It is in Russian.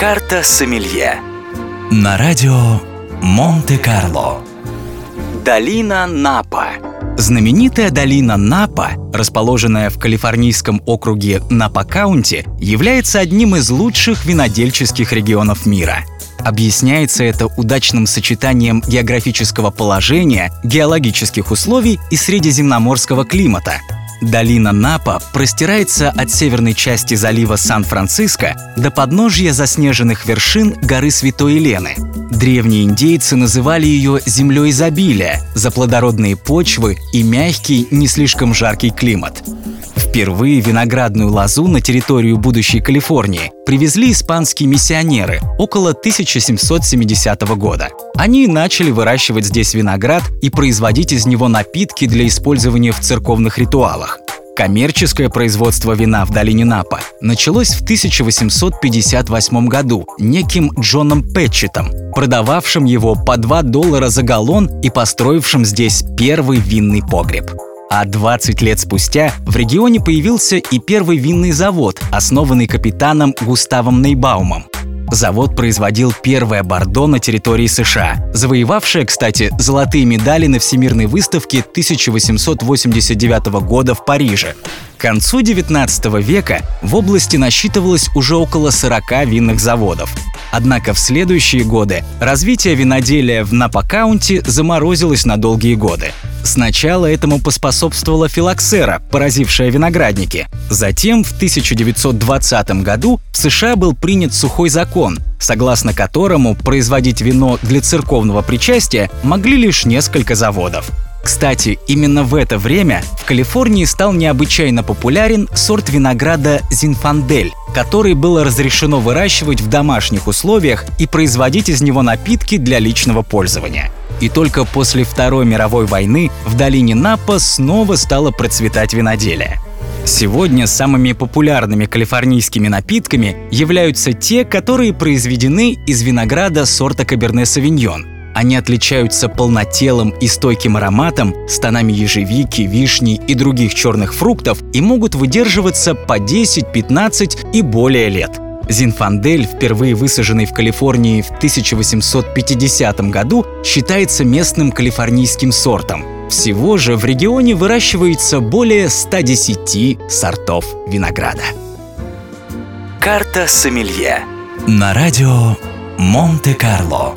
Карта Сомелье. На радио Монте-Карло. Долина Напа. Знаменитая долина Напа, расположенная в калифорнийском округе Напа-Каунти, является одним из лучших винодельческих регионов мира. Объясняется это удачным сочетанием географического положения, геологических условий и средиземноморского климата, Долина Напа простирается от северной части залива Сан-Франциско до подножья заснеженных вершин горы Святой Елены. Древние индейцы называли ее землей изобилия за плодородные почвы и мягкий, не слишком жаркий климат. Впервые виноградную лозу на территорию будущей Калифорнии привезли испанские миссионеры около 1770 года. Они начали выращивать здесь виноград и производить из него напитки для использования в церковных ритуалах. Коммерческое производство вина в долине Напа началось в 1858 году неким Джоном Пэтчетом, продававшим его по 2 доллара за галлон и построившим здесь первый винный погреб. А 20 лет спустя в регионе появился и первый винный завод, основанный капитаном Густавом Нейбаумом. Завод производил первое бордо на территории США, завоевавшее, кстати, золотые медали на Всемирной выставке 1889 года в Париже. К концу 19 века в области насчитывалось уже около 40 винных заводов. Однако в следующие годы развитие виноделия в Напа-Каунти заморозилось на долгие годы. Сначала этому поспособствовала филоксера, поразившая виноградники. Затем, в 1920 году, в США был принят сухой закон, согласно которому производить вино для церковного причастия могли лишь несколько заводов. Кстати, именно в это время в Калифорнии стал необычайно популярен сорт винограда Зинфандель, который было разрешено выращивать в домашних условиях и производить из него напитки для личного пользования. И только после Второй мировой войны в долине Напа снова стало процветать виноделие. Сегодня самыми популярными калифорнийскими напитками являются те, которые произведены из винограда сорта Каберне Савиньон. Они отличаются полнотелым и стойким ароматом, станами ежевики, вишни и других черных фруктов и могут выдерживаться по 10, 15 и более лет – Зинфандель, впервые высаженный в Калифорнии в 1850 году, считается местным калифорнийским сортом. Всего же в регионе выращивается более 110 сортов винограда. Карта Сомелье На радио Монте-Карло.